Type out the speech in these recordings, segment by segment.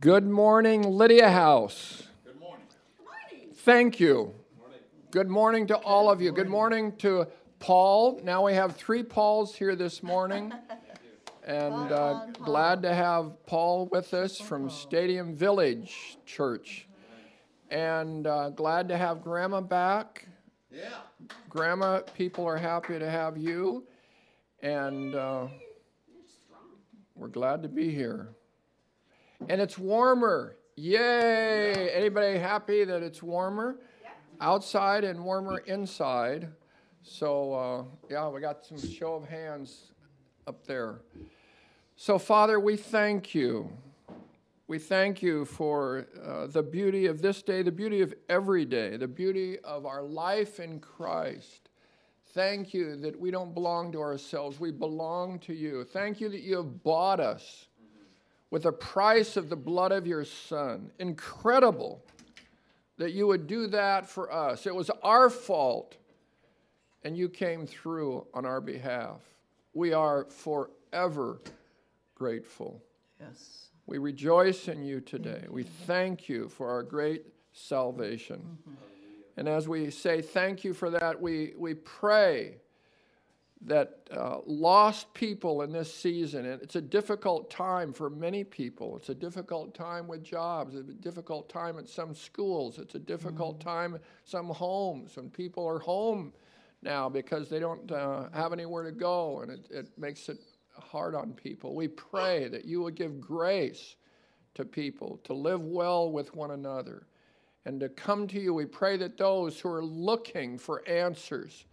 Good morning, Lydia House. Good morning. Morning. Thank you. Good morning to all of you. Good morning to Paul. Now we have three Pauls here this morning. And uh, glad to have Paul with us from Stadium Village Church. And uh, glad to have Grandma back. Yeah. Grandma, people are happy to have you. And uh, we're glad to be here. And it's warmer. Yay! Anybody happy that it's warmer outside and warmer inside? So, uh, yeah, we got some show of hands up there. So, Father, we thank you. We thank you for uh, the beauty of this day, the beauty of every day, the beauty of our life in Christ. Thank you that we don't belong to ourselves, we belong to you. Thank you that you have bought us with the price of the blood of your Son. Incredible that you would do that for us. It was our fault, and you came through on our behalf. We are forever grateful. Yes. We rejoice in you today. We thank you for our great salvation. Mm-hmm. And as we say thank you for that, we, we pray that uh, lost people in this season, and it's a difficult time for many people. It's a difficult time with jobs, it's a difficult time at some schools, it's a difficult mm-hmm. time at some homes when people are home now because they don't uh, have anywhere to go, and it, it makes it hard on people. We pray that you would give grace to people to live well with one another and to come to you. We pray that those who are looking for answers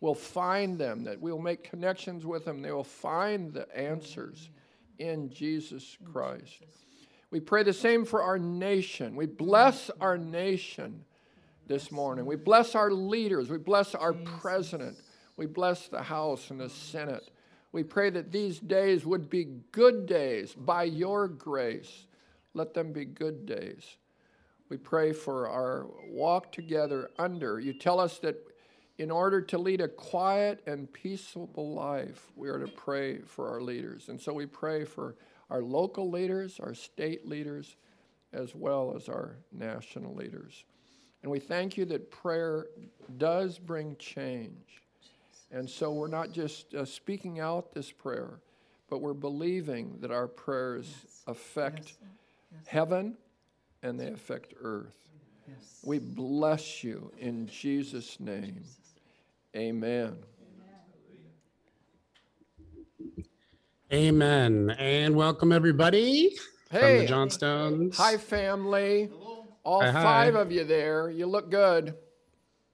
will find them, that we'll make connections with them. They will find the answers in Jesus Christ. We pray the same for our nation. We bless our nation this morning. We bless our leaders. We bless our president. We bless the House and the Senate. We pray that these days would be good days by your grace. Let them be good days. We pray for our walk together under. You tell us that in order to lead a quiet and peaceable life, we are to pray for our leaders. And so we pray for our local leaders, our state leaders, as well as our national leaders. And we thank you that prayer does bring change. And so we're not just uh, speaking out this prayer, but we're believing that our prayers yes. affect yes. Yes. heaven and they affect earth. We bless you in Jesus' name. Amen. Amen. And welcome everybody hey. from the Johnstones. Hi, family. Hello. All hi, five hi. of you there. You look good.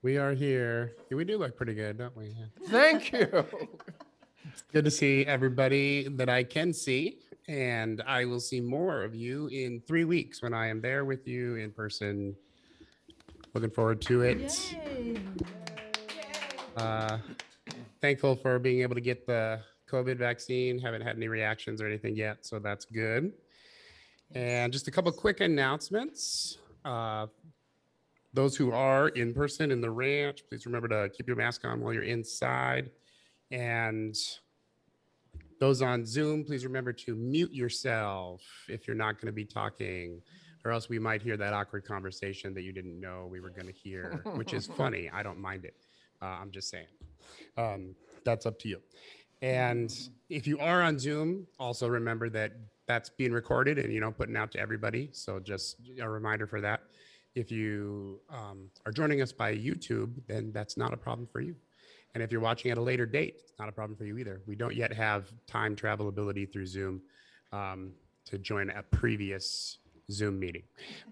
We are here. We do look pretty good, don't we? Thank you. it's good to see everybody that I can see and I will see more of you in three weeks when I am there with you in person. Looking forward to it. Uh, thankful for being able to get the COVID vaccine. Haven't had any reactions or anything yet, so that's good. And just a couple quick announcements. Uh, those who are in person in the ranch, please remember to keep your mask on while you're inside. And those on Zoom, please remember to mute yourself if you're not going to be talking, or else we might hear that awkward conversation that you didn't know we were going to hear, which is funny. I don't mind it. Uh, I'm just saying. Um, that's up to you. And if you are on Zoom, also remember that that's being recorded and you know putting out to everybody. So just a reminder for that. If you um, are joining us by YouTube, then that's not a problem for you. And if you're watching at a later date, it's not a problem for you either. We don't yet have time travel ability through Zoom um, to join a previous Zoom meeting.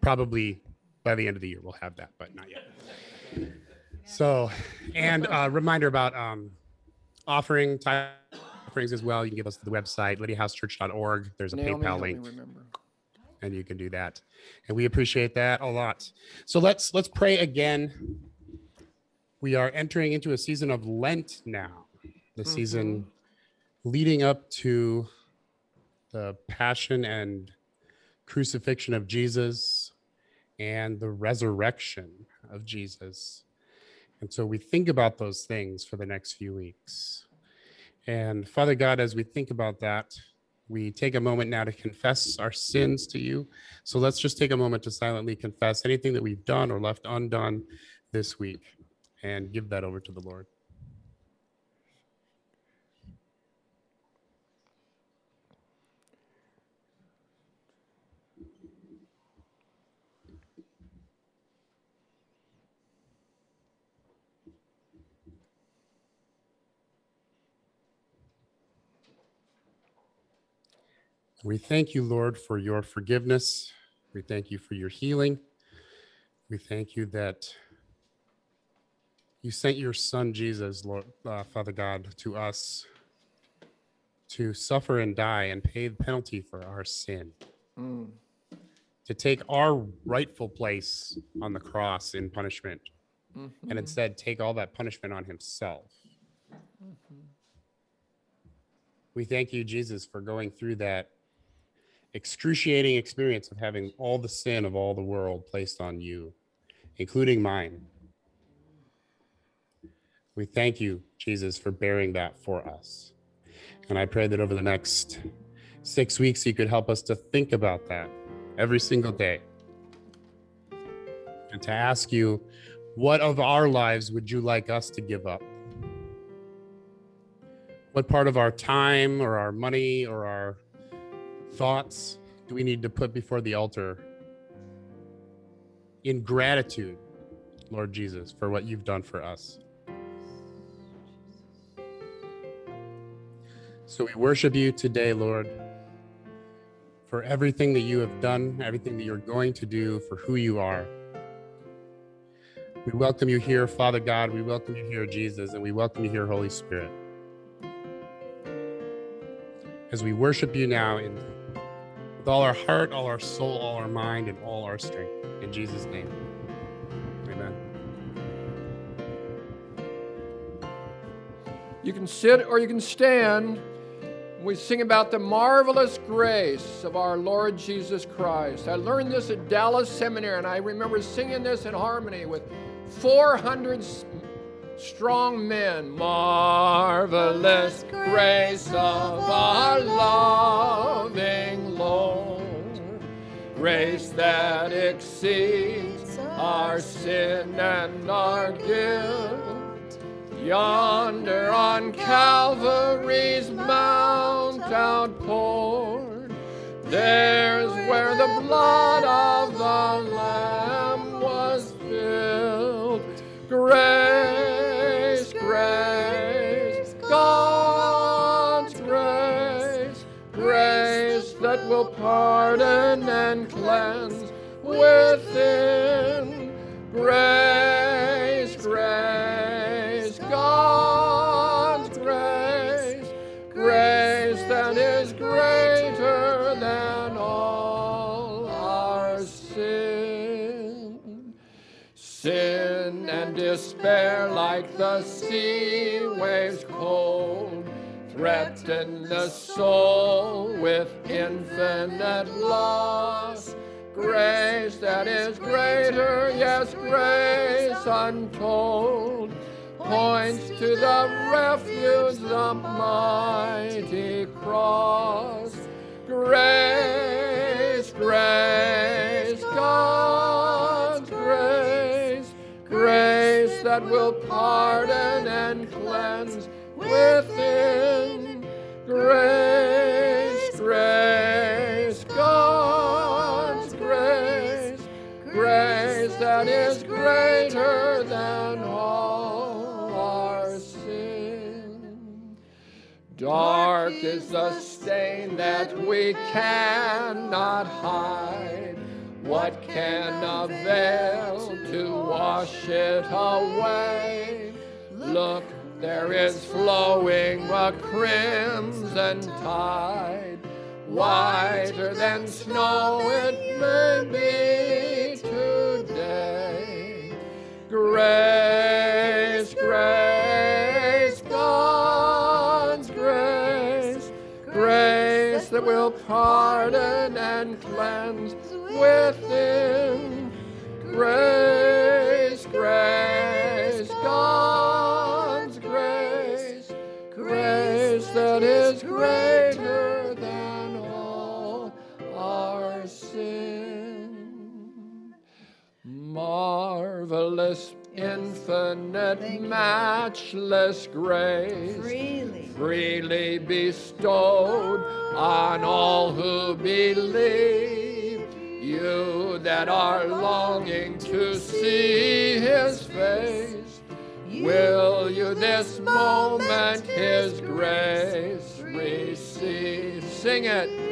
Probably by the end of the year, we'll have that, but not yet. So, and a uh, reminder about um, offering offerings as well. You can give us the website, lydiahousechurch.org. There's a Naomi, PayPal link. And you can do that. And we appreciate that a lot. So let's let's pray again we are entering into a season of Lent now, the mm-hmm. season leading up to the passion and crucifixion of Jesus and the resurrection of Jesus. And so we think about those things for the next few weeks. And Father God, as we think about that, we take a moment now to confess our sins to you. So let's just take a moment to silently confess anything that we've done or left undone this week and give that over to the Lord. We thank you, Lord, for your forgiveness. We thank you for your healing. We thank you that you sent your son Jesus, Lord, uh, Father God, to us to suffer and die and pay the penalty for our sin, Mm. to take our rightful place on the cross in punishment, Mhm. and instead take all that punishment on himself. We thank you, Jesus, for going through that excruciating experience of having all the sin of all the world placed on you, including mine. We thank you, Jesus, for bearing that for us. And I pray that over the next six weeks, you could help us to think about that every single day and to ask you, what of our lives would you like us to give up? What part of our time or our money or our thoughts do we need to put before the altar in gratitude, Lord Jesus, for what you've done for us? So we worship you today, Lord, for everything that you have done, everything that you're going to do, for who you are. We welcome you here, Father God. We welcome you here, Jesus, and we welcome you here, Holy Spirit. As we worship you now in with all our heart, all our soul, all our mind, and all our strength. In Jesus' name. Amen. You can sit or you can stand. We sing about the marvelous grace of our Lord Jesus Christ. I learned this at Dallas Seminary, and I remember singing this in harmony with 400 s- strong men. Marvelous grace of our loving Lord, grace that exceeds our sin and our guilt. Yonder on Calvary's mount outpoured, there's where the blood threaten the soul with infinite loss. Grace that is greater, yes, grace untold, points to the refuge, the mighty cross. Grace, grace, God's grace, grace that will pardon and cleanse within. Grace, grace, God's grace, grace that is greater than all our sin. Dark is the stain that we cannot hide. What can avail to wash it away? Look, there is flowing a crimson tide, whiter than snow it may be today. Grace, grace, God's grace, grace that will pardon and cleanse within. Matchless grace Freely. freely bestowed on all who believe. You that are longing to see his face, will you this moment his grace receive? Sing it.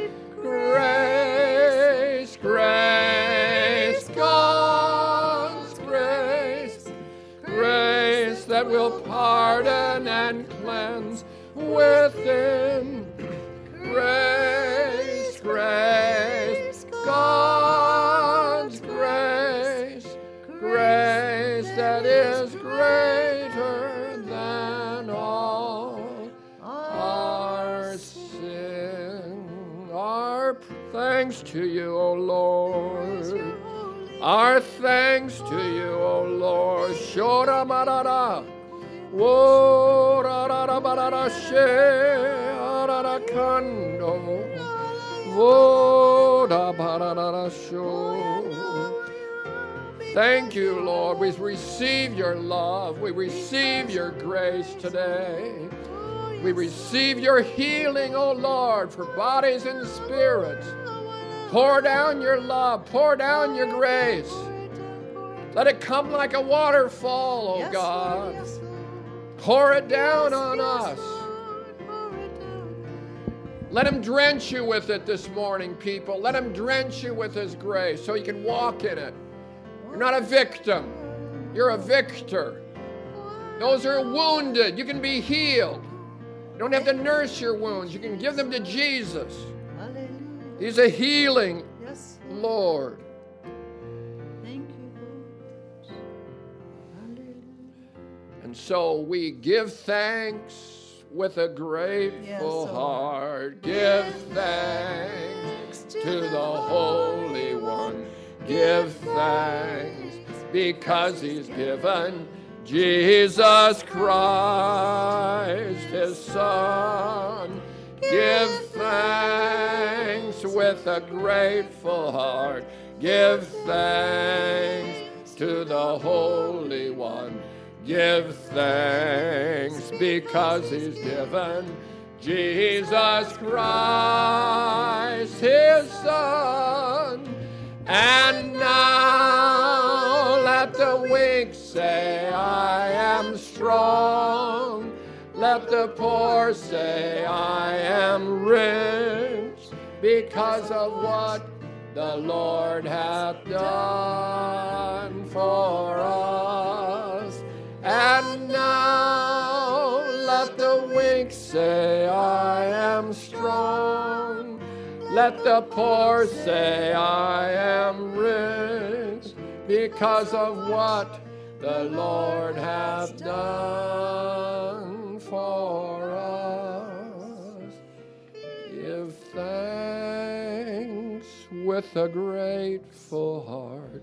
Marara. Wo ra ra ra ba ra ra she ra ra kando. Wo da ba ra ra ra sho. Thank you, Lord. We receive your love. We receive your grace today. We receive your healing, O Lord, for bodies and spirits. Pour down your love, pour down your grace. Let it come like a waterfall, O Yes, God. yes, Pour it down yes, on us. Lord, down. Let him drench you with it this morning, people. Let him drench you with his grace so you can walk in it. You're not a victim, you're a victor. Those who are wounded, you can be healed. You don't have to nurse your wounds, you can give them to Jesus. He's a healing Lord. And so we give thanks with a grateful Yes, heart. Give thanks to the Holy One. Give thanks because He's given Jesus Christ, His Son. Give thanks with a grateful heart. Give thanks to the Holy One. Give thanks because He's given Jesus Christ, His Son. And now let the weak say, I am strong. Let the poor say, I am rich because of what the Lord hath done for us. And now let the weak say, I am strong. Let the poor say, I am rich because of what the Lord hath done for us. Give thanks with a grateful heart.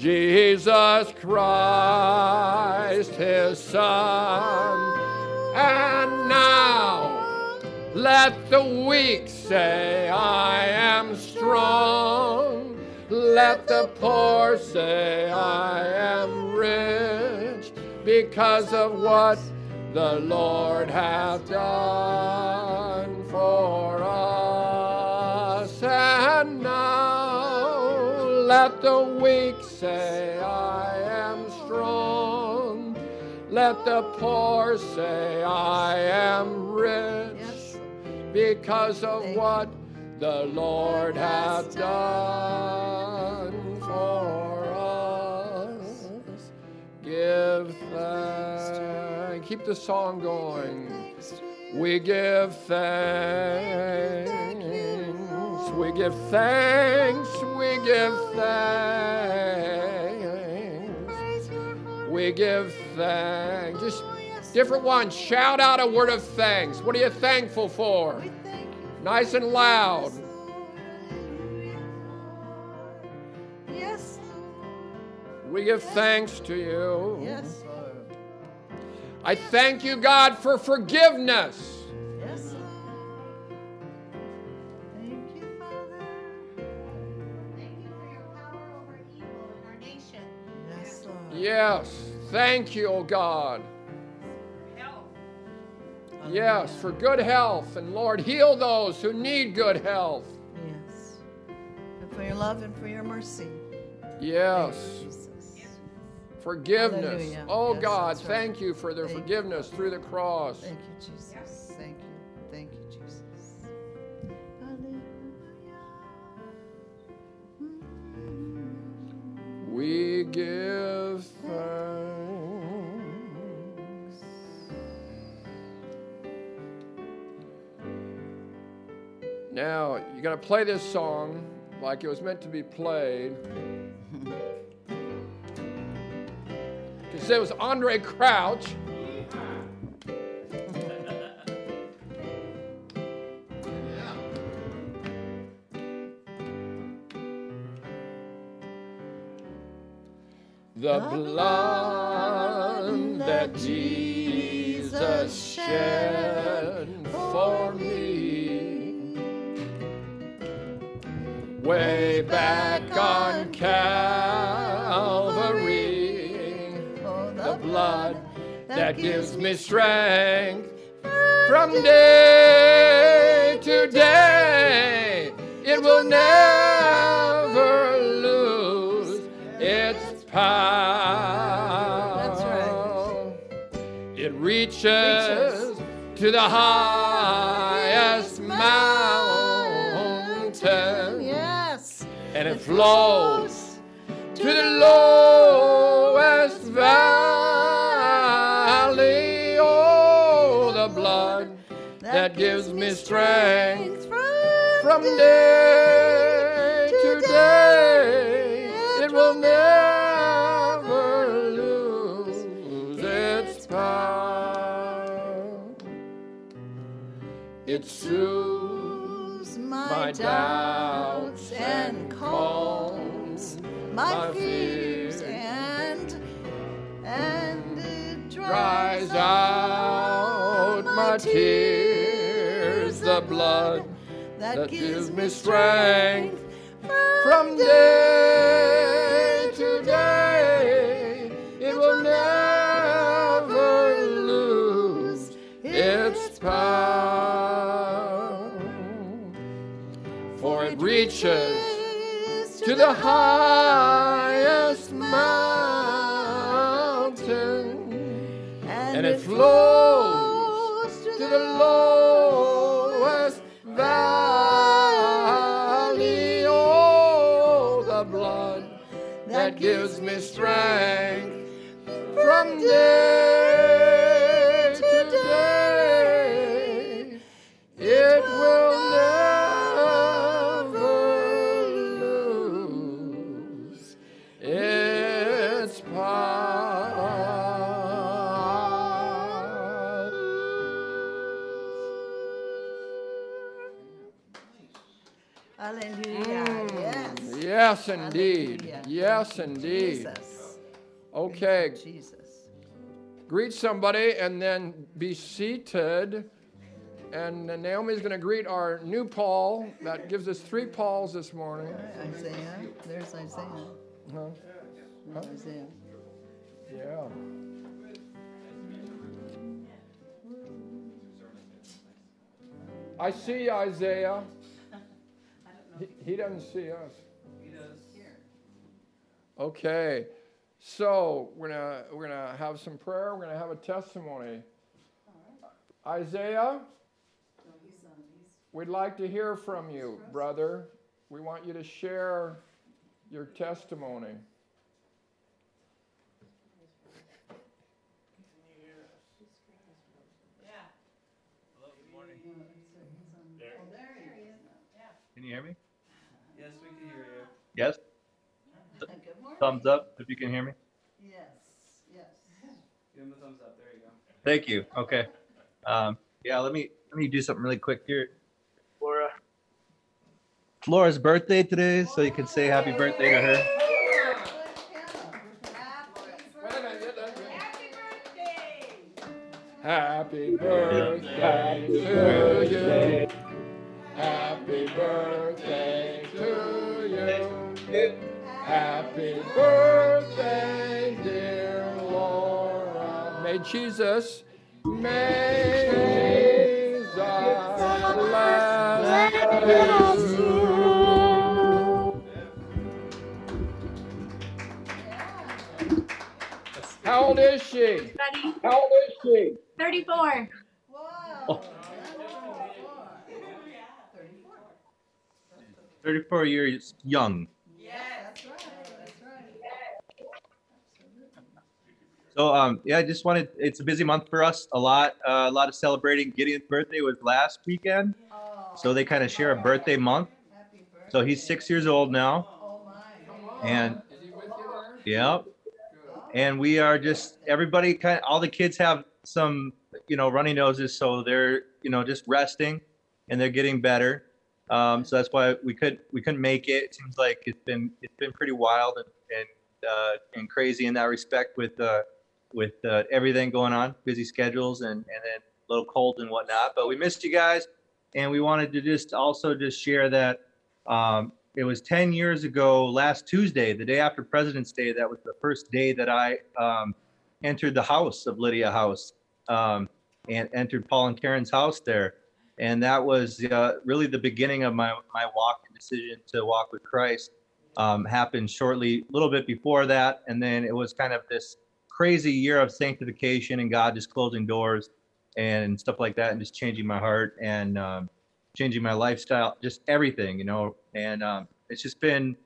Jesus Christ, His Son. And now let the weak say, I am strong. Let the poor say, I am rich because of what the Lord hath done for us. Let the weak say, I am strong. Let the poor say, I am rich Yes, because of Thank you. what the Lord hath done for us. Give thanks. Keep the song going. We give thanks. We give thanks. We give thanks. We give thanks. Just different ones. Shout out a word of thanks. What are you thankful for? We thank you. Nice and loud. Yes, Lord. Hallelujah, Lord. Yes, Lord. We give thanks to you. Yes, I thank you, God, for forgiveness. Yes, Thank you, oh God. Yes, for good health. And Lord, heal those who need good health. Yes. And for your love and for your mercy. Yes. Forgiveness. Hallelujah. Oh Yes, God, right. thank you for their Thank you, forgiveness through the cross. Thank you, Jesus. Give thanks. Now, you're going to play this song like it was meant to be played. Because it was Andraé Crouch. The blood that Jesus shed for me way back on Calvary. The blood that gives me strength from day to day. It will never power. That's right. It reaches to the highest mountain Yes. and it flows to the lowest valley. Oh, the blood that gives me strength from day to day. It will never soothes my doubts and calms my fears and and it dries dries out my tears. The blood that gives me strength from day to the highest Yes, indeed. Hallelujah. Yes, indeed. Jesus. Okay, Jesus. greet somebody and then be seated. And then Naomi's going to greet our new Paul. That gives us three Pauls this morning. Isaiah. There's Isaiah. Huh? Isaiah. Yeah. I see Isaiah. He, he doesn't see us. He does. Okay. So we're gonna we're gonna have some prayer. We're gonna have a testimony. Isaiah, we'd like to hear from you, brother. We want you to share your testimony. Can you hear? Yeah. Hello, good morning. Can you hear me? Yes, we can hear you. Yes? Good morning. Thumbs up if you can hear me. Yes. Yes. Give him the thumbs up. There you go. Thank you. Okay. Um, yeah, let me let me do something really quick here. Laura. It's Laura's birthday today, so you can say happy birthday to her. Happy birthday to you. Happy birthday, dear Laura. May Jesus, may Jesus bless you. How old is she? Ready? How old is she? 34. Wow. 34 years young. That's right, that's right. So um, yeah, I just wanted. It's a busy month for us. A lot, uh, a lot of celebrating. Gideon's birthday was last weekend, Oh, so they kind of share a birthday month. birthday. So he's six years old now, Oh, and yeah, and we are just everybody kind of all the kids have some you know runny noses so they're you know just resting and they're getting better um, so that's why we could we couldn't make it it seems like it's been it's been pretty wild and and, uh, and crazy in that respect with uh, with uh, everything going on busy schedules and and then a little cold and whatnot but we missed you guys and we wanted to just also just share that um, it was 10 years ago last Tuesday, the day after President's Day, that was the first day that I um, entered the house of Lydia House um, and entered Paul and Karen's house there. And that was uh, really the beginning of my, my walk and decision to walk with Christ. Um, happened shortly, a little bit before that. And then it was kind of this crazy year of sanctification and God just closing doors and stuff like that and just changing my heart and um, changing my lifestyle, just everything, you know. And um, it's just been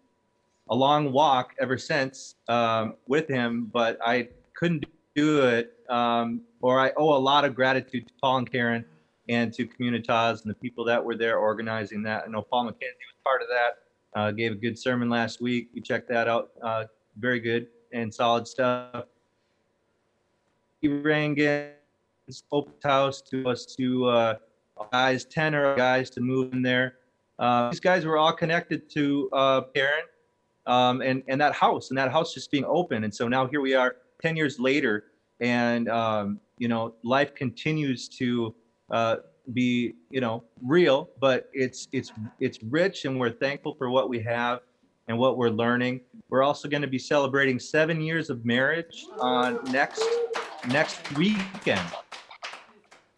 a long walk ever since um, with him, but I couldn't do it, um, or I owe a lot of gratitude to Paul and Karen and to Communitas and the people that were there organizing that. I know Paul McKenzie was part of that. Uh, gave a good sermon last week. You check that out. Uh, very good and solid stuff. He rang open house to us to uh, guys, 10 or guys to move in there. Uh, these guys were all connected to uh, Karen um, and, and that house, and that house just being open. And so now here we are 10 years later, and, um, you know, life continues to uh, be, you know, real, but it's, it's, it's rich, and we're thankful for what we have and what we're learning. We're also going to be celebrating seven years of marriage on next next weekend.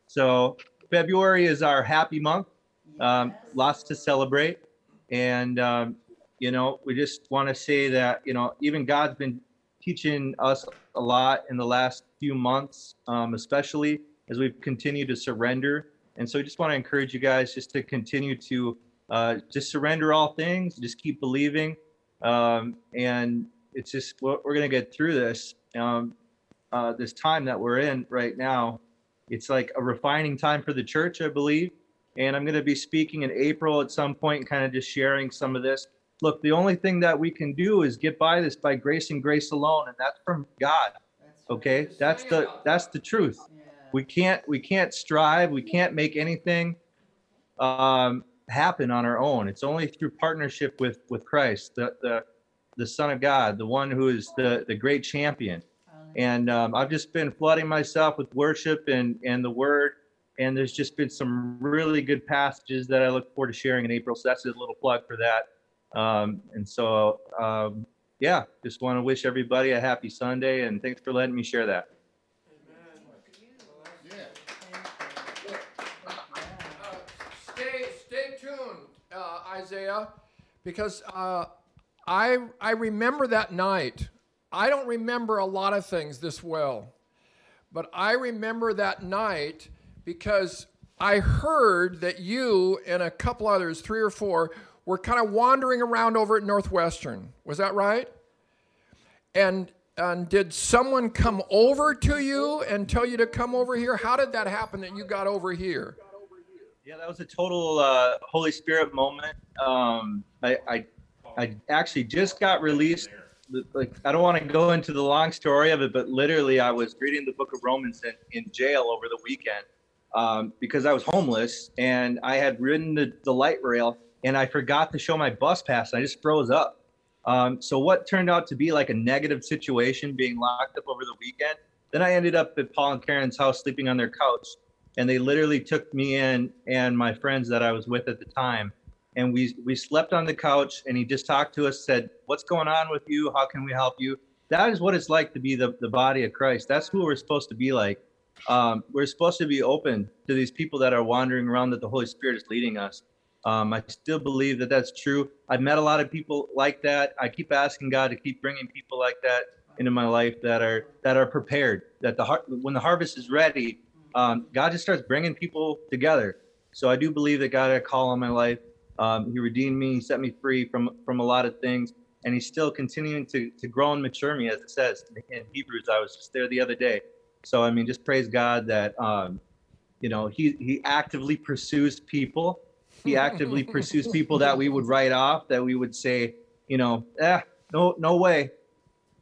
So February is our happy month. Um, lots to celebrate. And, um, you know, we just want to say that, you know, even God's been teaching us a lot in the last few months, um, especially as we've continued to surrender. And so we just want to encourage you guys just to continue to uh, just surrender all things, just keep believing. Um, and it's just, we're, we're going to get through this. Um, uh, this time that we're in right now. It's like a refining time for the church, I believe. And I'm going to be speaking in April at some point, kind of just sharing some of this. Look, the only thing that we can do is get by this by grace and grace alone, and that's from God. Okay, that's the that's the truth. We can't we can't strive. We can't make anything um, happen on our own. It's only through partnership with with Christ, the the the Son of God, the one who is the the great champion and um, I've just been flooding myself with worship and and the Word. And there's just been some really good passages that I look forward to sharing in April. So that's a little plug for that. Um, and so, um, yeah, just want to wish everybody a happy Sunday, and thanks for letting me share that. Stay, stay tuned, uh, Isaiah, because uh, I, I remember that night. I don't remember a lot of things this well, but I remember that night because I heard that you and a couple others, three or four, were kind of wandering around over at Northwestern. Was that right? And and did someone come over to you and tell you to come over here? How did that happen that you got over here? Yeah, that was a total uh, Holy Spirit moment. Um, I, I I actually just got released like I don't want to go into the long story of it, but literally I was reading the book of Romans in, in jail over the weekend um, because I was homeless and I had ridden the, the light rail and I forgot to show my bus pass. And I just froze up. Um, so what turned out to be like a negative situation, being locked up over the weekend, then I ended up at Paul and Karen's house sleeping on their couch, and they literally took me in and my friends that I was with at the time, and we we slept on the couch, and he just talked to us, said, "What's going on with you? How can we help you?" That is what it's like to be the the body of Christ. That's who we're supposed to be like. Um, we're supposed to be open to these people that are wandering around that the Holy Spirit is leading us. Um, I still believe that that's true. I've met a lot of people like that. I keep asking God to keep bringing people like that into my life that are that are prepared. That the har- when the harvest is ready, um, God just starts bringing people together. So I do believe that God had a call on my life. Um, he redeemed me. He set me free from from a lot of things, and He's still continuing to to grow and mature me, as it says in Hebrews. I was just there the other day. So I mean, just praise God that um, you know He He actively pursues people he actively pursues people that we would write off, that we would say, you know, eh, no, no way,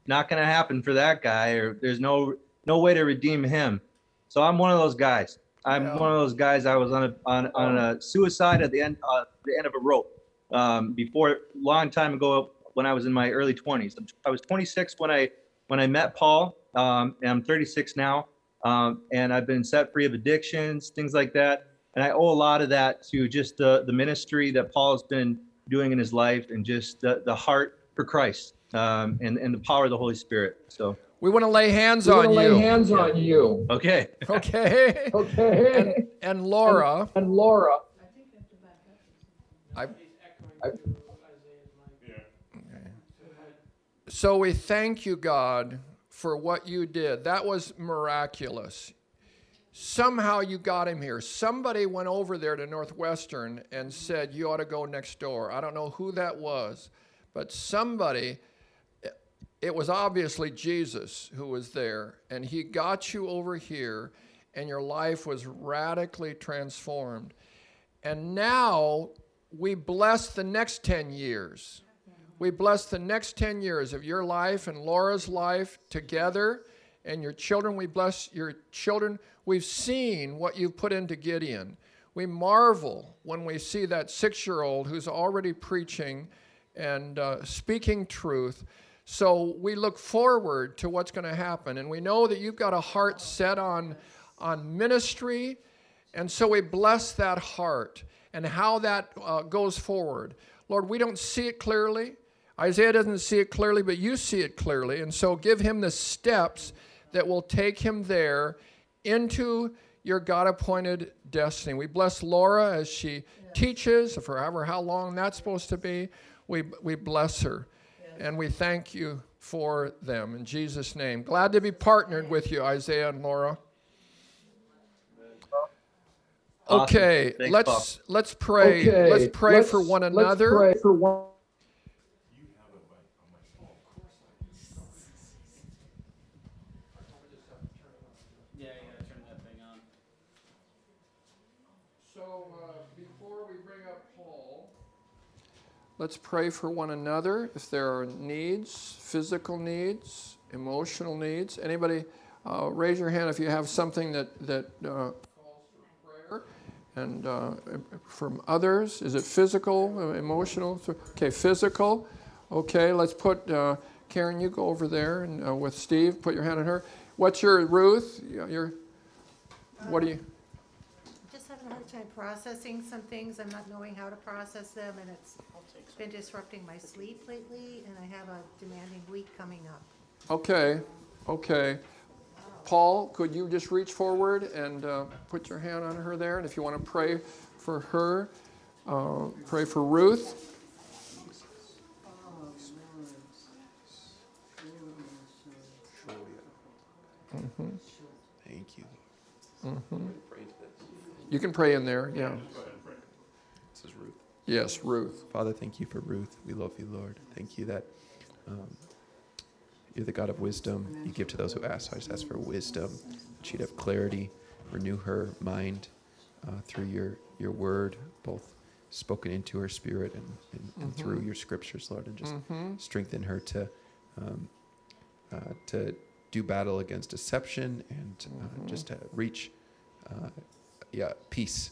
not gonna happen for that guy, or there's no no way to redeem him. So I'm one of those guys. I'm one of those guys. I was on a on, on a suicide at the end uh, the end of a rope. Um, before long time ago, when I was in my early 20s, I was 26 when I when I met Paul, um, and I'm 36 now. Um, and I've been set free of addictions, things like that. And I owe a lot of that to just the, the ministry that Paul has been doing in his life and just the, the heart for Christ um, and, and the power of the Holy Spirit. So, We want to lay hands on you. Lay hands on you. okay. Okay. Okay. And, and Laura, And Laura, I, so we thank you, God, for what you did. That was miraculous. Somehow you got him here. Somebody went over there to Northwestern and said, You ought to go next door. I don't know who that was, but somebody, it was obviously Jesus who was there, and he got you over here, and your life was radically transformed. And now we bless the next 10 years. We bless the next 10 years of your life and Laura's life together and your children. We bless your children. We've seen what you've put into Gideon. We marvel when we see that six year old who's already preaching and uh, speaking truth. So we look forward to what's going to happen. And we know that you've got a heart set on, on ministry. And so we bless that heart and how that uh, goes forward. Lord, we don't see it clearly. Isaiah doesn't see it clearly, but you see it clearly. And so give him the steps that will take him there into your God appointed destiny. We bless Laura as she teaches, forever how long that's supposed to be. We, we bless her and we thank you for them in Jesus' name. Glad to be partnered with you, Isaiah and Laura. Awesome. Okay, Thanks, let's let's pray. okay. let's pray for let's- one let's another. pray for one. Yeah, you gotta turn that thing on. So uh, before we bring up Paul, let's pray for one another. If there are needs, physical needs, emotional needs, anybody, uh, raise your hand if you have something that that uh, calls for prayer. And uh, from others, is it physical, uh, emotional? Okay, physical. Okay, let's put uh, Karen. You go over there and uh, with Steve. Put your hand on her. What's your Ruth? Your what do you? Just having a hard time processing some things. I'm not knowing how to process them and it's been disrupting my sleep lately and I have a demanding week coming up. Okay, okay. Paul, could you just reach forward and uh, put your hand on her there? And if you want to pray for her, uh, pray for Ruth. Thank you. You can pray in there, yeah. This is Ruth. Yes, Ruth. Father, thank you for Ruth. We love you, Lord. Thank you that um, you're the God of wisdom. You give to those who ask. So I just ask for wisdom. That she'd have clarity, renew her mind uh, through your, your word, both spoken into her spirit and, and, and through your scriptures, Lord, and just strengthen her to um, uh, to do battle against deception and uh, just to reach, uh, yeah, peace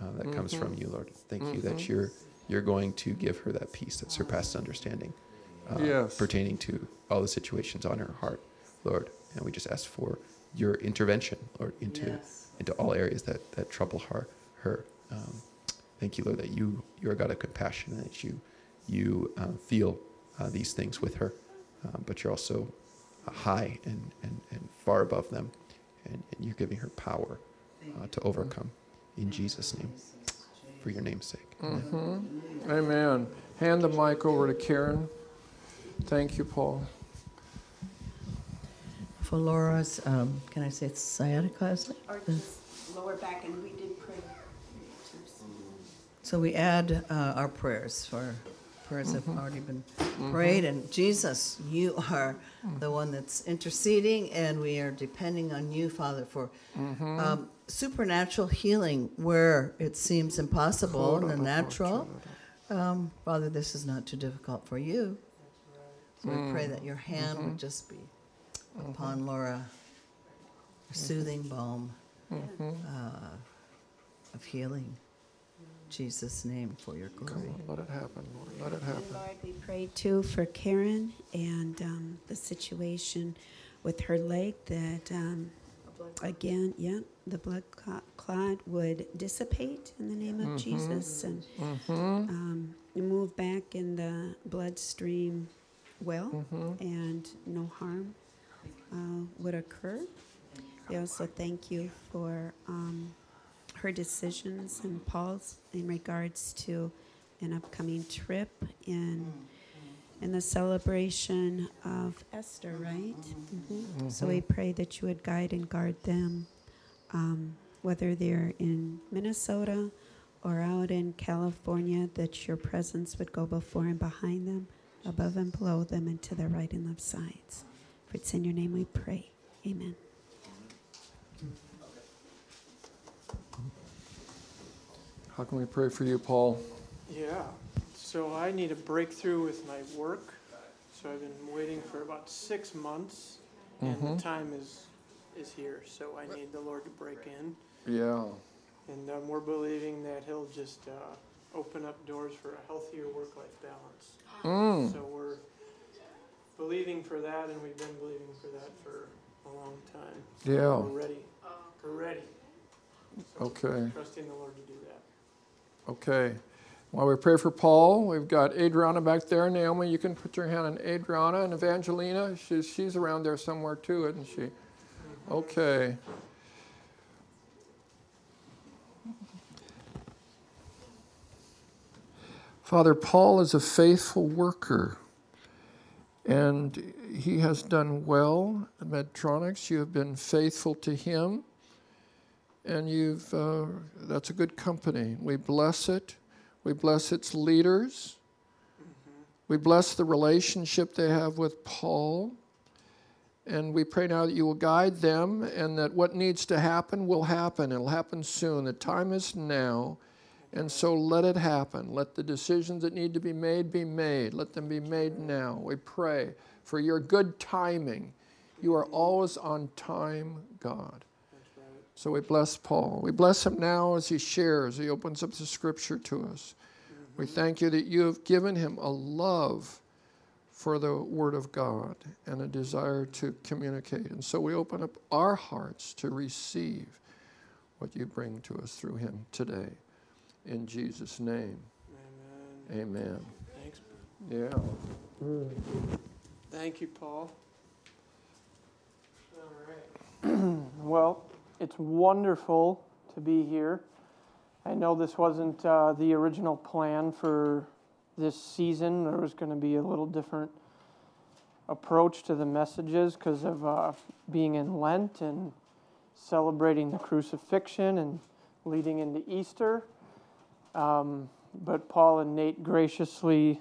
uh, that comes from you, Lord. Thank you that you're you're going to give her that peace that surpasses understanding, uh, Yes. pertaining to all the situations on her heart, Lord. And we just ask for your intervention, Lord, into Yes. into all areas that that trouble her. Her. Um, thank you, Lord, that you you're a God of compassion and that you you uh, feel uh, these things with her, um, but you're also high and, and, and far above them, and, and you're giving her power uh, to overcome. In Jesus' name, for your name's sake. Mm-hmm. Amen. Hand the mic over to Karen. Thank you, Paul. For Laura's, um, can I say it's sciatica? is it? Or just lower back, and we did pray. So we add uh, our prayers for prayers have already been prayed, and Jesus, you are the one that's interceding, and we are depending on you, Father, for um, supernatural healing where it seems impossible in the natural. Um, Father, this is not too difficult for you. So we pray that your hand would just be upon Laura, a soothing balm uh, of healing. Jesus' name for your glory. Come glory. on, let it happen, Lord. Let it And happen. Lord, we pray too for Karen and um, the situation with her leg that, um, again, yeah, the blood clot- would dissipate in the name of Jesus and um, move back in the bloodstream well and no harm uh, would occur. We also thank you for um, her decisions and Paul's in regards to an upcoming trip in in the celebration of Esther, right? hmm So we pray that you would guide and guard them, um, whether they're in Minnesota or out in California, that your presence would go before and behind them, above and below them, and to their right and left sides. For it's in your name we pray. Amen. How can we pray for you, Paul? Yeah, so I need a breakthrough with my work. So I've been waiting for about six months, and Mhm. the time is is here. So I need the Lord to break in, Yeah. and um, we're believing that He'll just uh, open up doors for a healthier work-life balance. Mm. So we're believing for that, and we've been believing for that for a long time. Yeah. We're ready. We're ready. So Okay. Trusting the Lord to do that. Okay. While we pray for Paul, we've got Adriana back there. Naomi, you can put your hand on Adriana and Evangelina. She's, she's around there somewhere too, isn't she? Okay. Father, Paul is a faithful worker, and he has done well Medtronics. You have been faithful to him and you've uh, that's a good company. We bless it. We bless its leaders. We bless the relationship they have with Paul. And we pray now that you will guide them and that what needs to happen will happen. It'll happen soon. The time is now. And so let it happen. Let the decisions that need to be made be made. Let them be made now. We pray for your good timing. You are always on time, God. So we bless Paul. We bless him now as he shares, he opens up the scripture to us. We thank you that you have given him a love for the Word of God and a desire to communicate. And so we open up our hearts to receive what you bring to us through him today. In Jesus' name, Amen. amen. Thanks. Yeah. Thank you, Paul. All right. well, it's wonderful to be here. I know this wasn't uh, the original plan for this season. There was going to be a little different approach to the messages because of uh, being in Lent and celebrating the crucifixion and leading into Easter. Um, but Paul and Nate graciously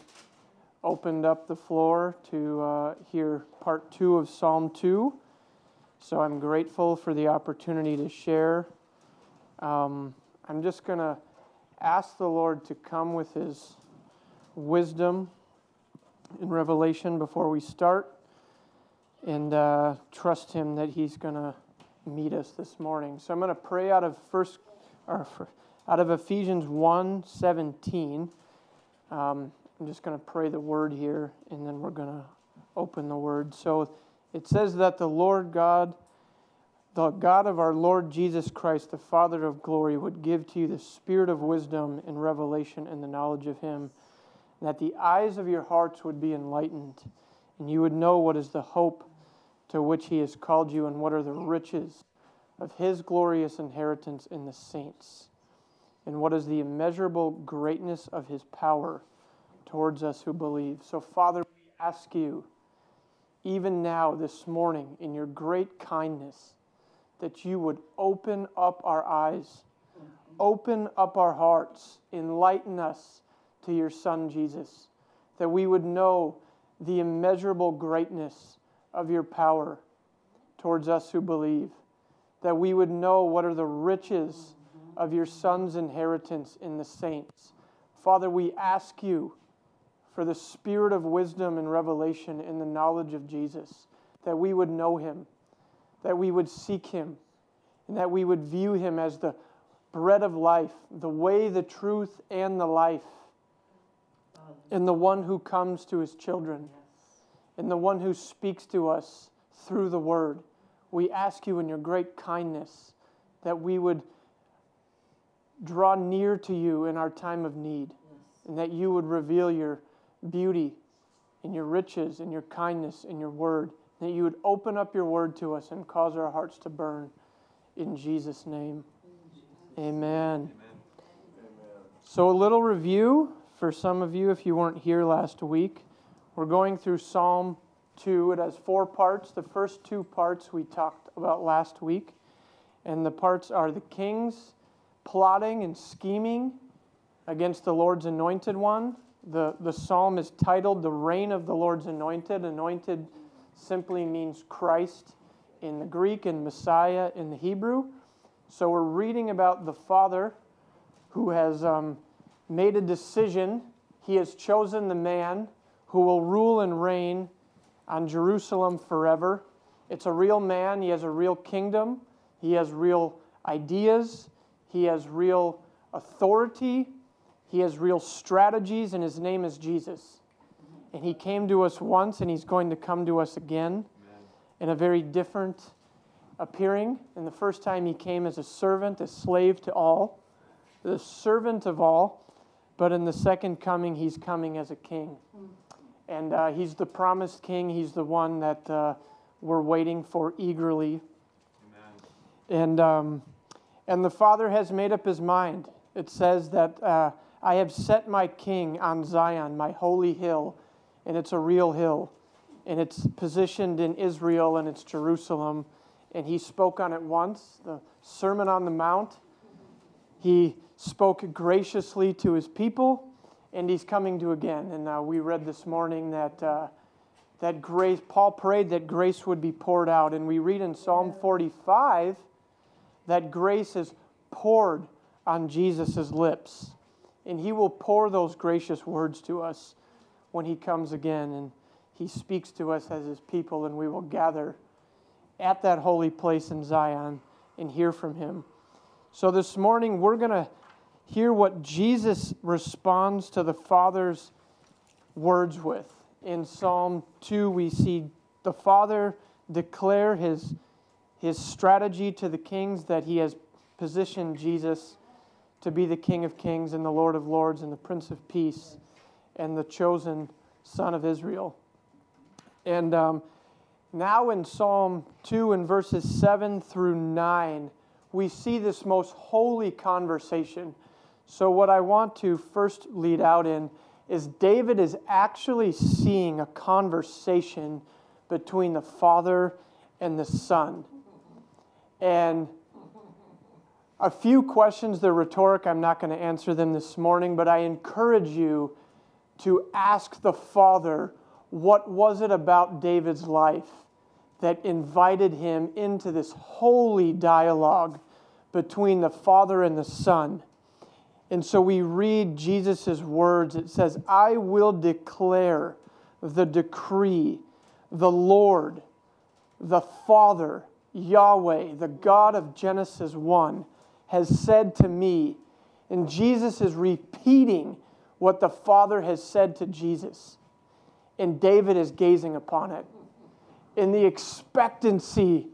opened up the floor to uh, hear part two of Psalm 2. So I'm grateful for the opportunity to share. Um, I'm just going to ask the Lord to come with his wisdom in revelation before we start. and uh, trust Him that He's going to meet us this morning. So I'm going to pray out of first, or out of Ephesians 1 17. Um, I'm just going to pray the word here, and then we're going to open the word. So it says that the Lord God, the God of our Lord Jesus Christ, the Father of glory, would give to you the spirit of wisdom and revelation and the knowledge of Him, and that the eyes of your hearts would be enlightened, and you would know what is the hope to which He has called you, and what are the riches of His glorious inheritance in the saints, and what is the immeasurable greatness of His power towards us who believe. So, Father, we ask you, even now, this morning, in your great kindness, that you would open up our eyes, open up our hearts, enlighten us to your Son, Jesus, that we would know the immeasurable greatness of your power towards us who believe, that we would know what are the riches of your Son's inheritance in the saints. Father, we ask you for the spirit of wisdom and revelation in the knowledge of Jesus, that we would know him, that we would seek him, and that we would view him as the bread of life, the way, the truth, and the life, and the one who comes to his children, and the one who speaks to us through the word. We ask you in your great kindness that we would draw near to you in our time of need, and that you would reveal your beauty, and your riches, and your kindness, and your word. That you would open up your word to us and cause our hearts to burn. In Jesus' name. Amen. Amen. So, a little review for some of you if you weren't here last week. We're going through Psalm 2. It has four parts. The first two parts we talked about last week. And the parts are the kings plotting and scheming against the Lord's anointed one, the, the psalm is titled The Reign of the Lord's Anointed. Anointed simply means Christ in the Greek and Messiah in the Hebrew. So we're reading about the Father who has um, made a decision. He has chosen the man who will rule and reign on Jerusalem forever. It's a real man, he has a real kingdom, he has real ideas, he has real authority he has real strategies, and his name is Jesus. And he came to us once, and he's going to come to us again Amen. in a very different appearing. And the first time he came as a servant, a slave to all, the servant of all. But in the second coming, he's coming as a king. And uh, he's the promised king. He's the one that uh, we're waiting for eagerly. Amen. And, um, and the Father has made up his mind. It says that. Uh, I have set my king on Zion, my holy hill, and it's a real hill. And it's positioned in Israel and it's Jerusalem. And he spoke on it once, the Sermon on the Mount. He spoke graciously to his people, and he's coming to again. And uh, we read this morning that, uh, that grace, Paul prayed that grace would be poured out. And we read in Psalm 45 that grace is poured on Jesus' lips and He will pour those gracious words to us when He comes again and He speaks to us as His people, and we will gather at that holy place in Zion and hear from Him. So this morning, we're going to hear what Jesus responds to the Father's words with. In Psalm 2, we see the Father declare his, his strategy to the kings that he has positioned Jesus to be the King of Kings and the Lord of Lords and the Prince of Peace and the chosen Son of Israel. And um, now in Psalm 2 and verses 7 through 9, we see this most holy conversation. So, what I want to first lead out in is David is actually seeing a conversation between the Father and the Son. And a few questions. They're rhetoric. I'm not going to answer them this morning, but I encourage you to ask the Father what was it about David's life that invited him into this holy dialogue between the Father and the Son. And so we read Jesus' words. It says, I will declare the decree. The Lord, the Father, Yahweh, the God of Genesis 1, has said to me, and Jesus is repeating what the Father has said to Jesus. And David is gazing upon it. In the expectancy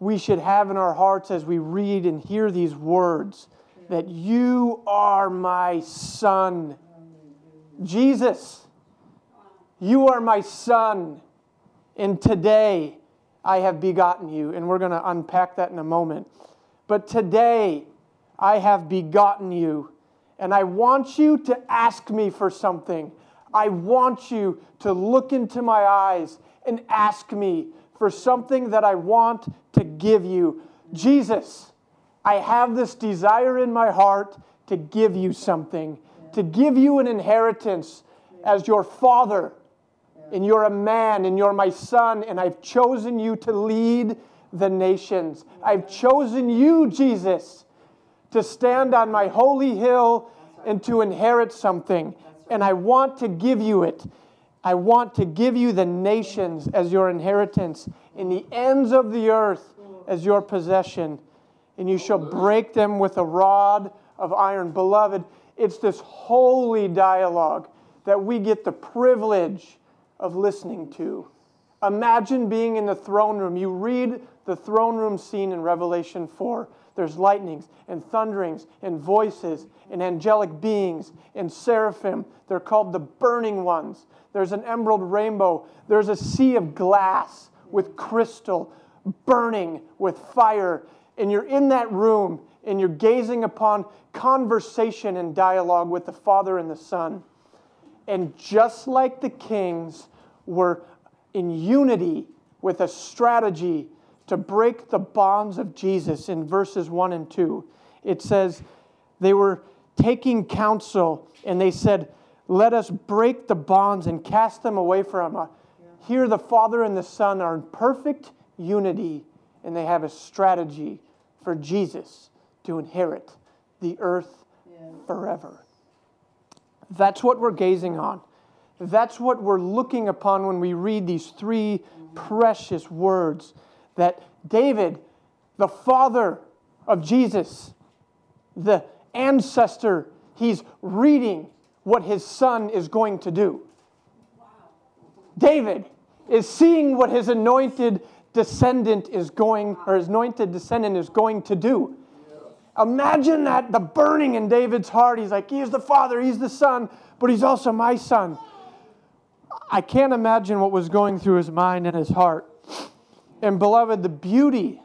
we should have in our hearts as we read and hear these words that you are my son. Jesus, you are my son. And today I have begotten you. And we're going to unpack that in a moment. But today I have begotten you. And I want you to ask me for something. I want you to look into my eyes and ask me for something that I want to give you. Jesus, I have this desire in my heart to give you something, to give you an inheritance as your father. And you're a man, and you're my son, and I've chosen you to lead the nations. I've chosen you, Jesus, to stand on my holy hill and to inherit something. And I want to give you it. I want to give you the nations as your inheritance, and the ends of the earth as your possession. And you shall break them with a rod of iron. Beloved, it's this holy dialogue that we get the privilege of listening to. Imagine being in the throne room. You read the throne room scene in Revelation 4. There's lightnings and thunderings and voices and angelic beings and seraphim. They're called the burning ones. There's an emerald rainbow. There's a sea of glass with crystal burning with fire. And you're in that room and you're gazing upon conversation and dialogue with the Father and the Son. And just like the kings were in unity with a strategy to break the bonds of Jesus in verses 1 and 2. It says they were taking counsel and they said, Let us break the bonds and cast them away from us. Here, the Father and the Son are in perfect unity and they have a strategy for Jesus to inherit the earth forever. That's what we're gazing on. That's what we're looking upon when we read these three precious words that David, the father of Jesus, the ancestor, he's reading what his son is going to do. David is seeing what his anointed descendant is going, or his anointed descendant is going to do. Imagine that the burning in David's heart. He's like, He's the father, he's the son, but he's also my son. I can't imagine what was going through his mind and his heart. And beloved, the beauty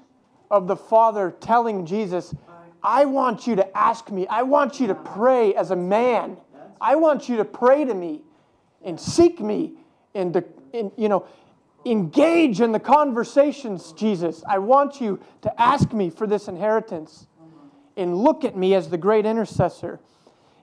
of the Father telling Jesus, I want you to ask me, I want you to pray as a man. I want you to pray to me and seek me and, to, and you know, engage in the conversations, Jesus. I want you to ask me for this inheritance and look at me as the great intercessor.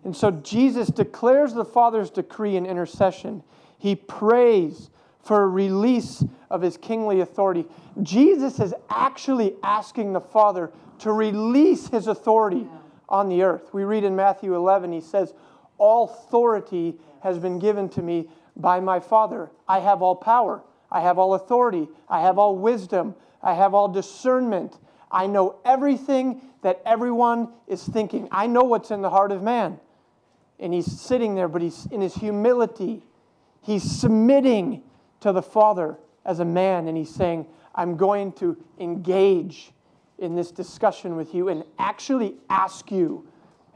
And so Jesus declares the Father's decree in intercession. He prays for a release of his kingly authority. Jesus is actually asking the Father to release his authority on the earth. We read in Matthew 11, he says, All authority has been given to me by my Father. I have all power, I have all authority, I have all wisdom, I have all discernment. I know everything that everyone is thinking. I know what's in the heart of man. And he's sitting there, but he's in his humility. He's submitting to the Father as a man and he's saying, I'm going to engage in this discussion with you and actually ask you,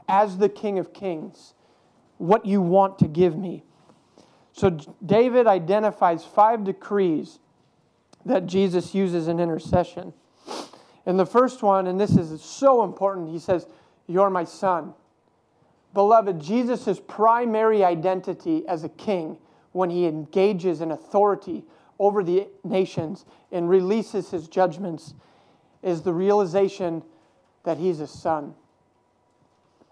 as the King of Kings, what you want to give me. So David identifies five decrees that Jesus uses in intercession. And the first one, and this is so important, he says, You're my son. Beloved, Jesus' primary identity as a king when he engages in authority over the nations and releases his judgments is the realization that he's a son.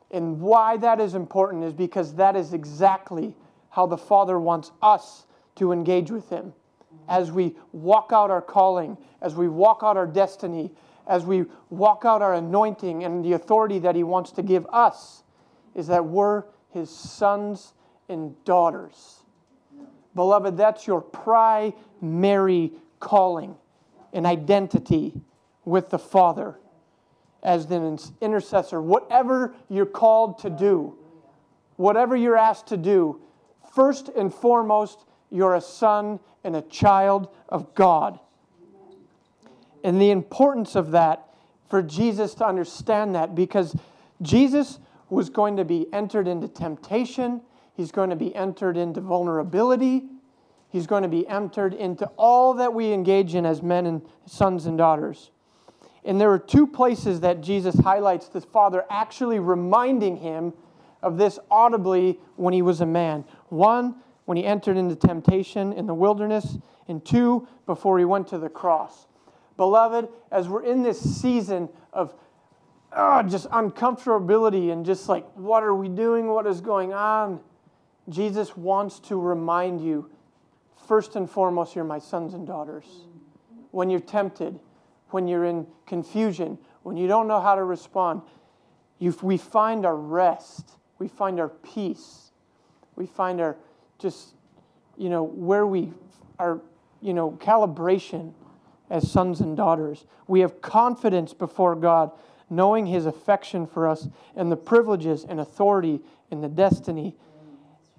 And why that is important is because that is exactly how the Father wants us to engage with him. As we walk out our calling, as we walk out our destiny, as we walk out our anointing and the authority that he wants to give us, is that we're his sons and daughters. Beloved, that's your primary calling an identity with the Father as an intercessor. Whatever you're called to do, whatever you're asked to do, first and foremost, you're a son and a child of God. And the importance of that for Jesus to understand that because Jesus was going to be entered into temptation, he's going to be entered into vulnerability, he's going to be entered into all that we engage in as men and sons and daughters. And there are two places that Jesus highlights the Father actually reminding him of this audibly when he was a man. One, when he entered into temptation in the wilderness, and two, before he went to the cross. Beloved, as we're in this season of oh, just uncomfortability and just like, what are we doing? What is going on? Jesus wants to remind you first and foremost, you're my sons and daughters. When you're tempted, when you're in confusion, when you don't know how to respond, you, we find our rest, we find our peace, we find our just, you know, where we are, you know, calibration as sons and daughters. We have confidence before God, knowing His affection for us and the privileges and authority and the destiny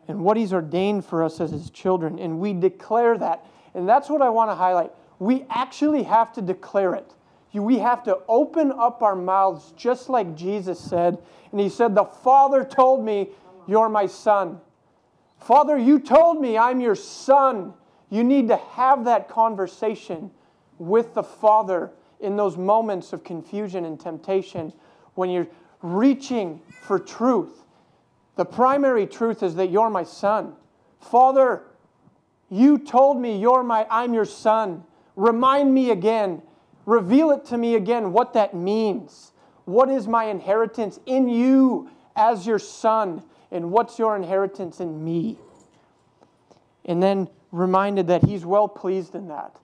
and what He's ordained for us as His children. And we declare that. And that's what I want to highlight. We actually have to declare it. We have to open up our mouths just like Jesus said. And He said, The Father told me, You're my son. Father, you told me I'm your son. You need to have that conversation with the Father in those moments of confusion and temptation when you're reaching for truth. The primary truth is that you're my son. Father, you told me you're my I'm your son. Remind me again. Reveal it to me again what that means. What is my inheritance in you as your son? And what's your inheritance in me? And then reminded that he's well pleased in that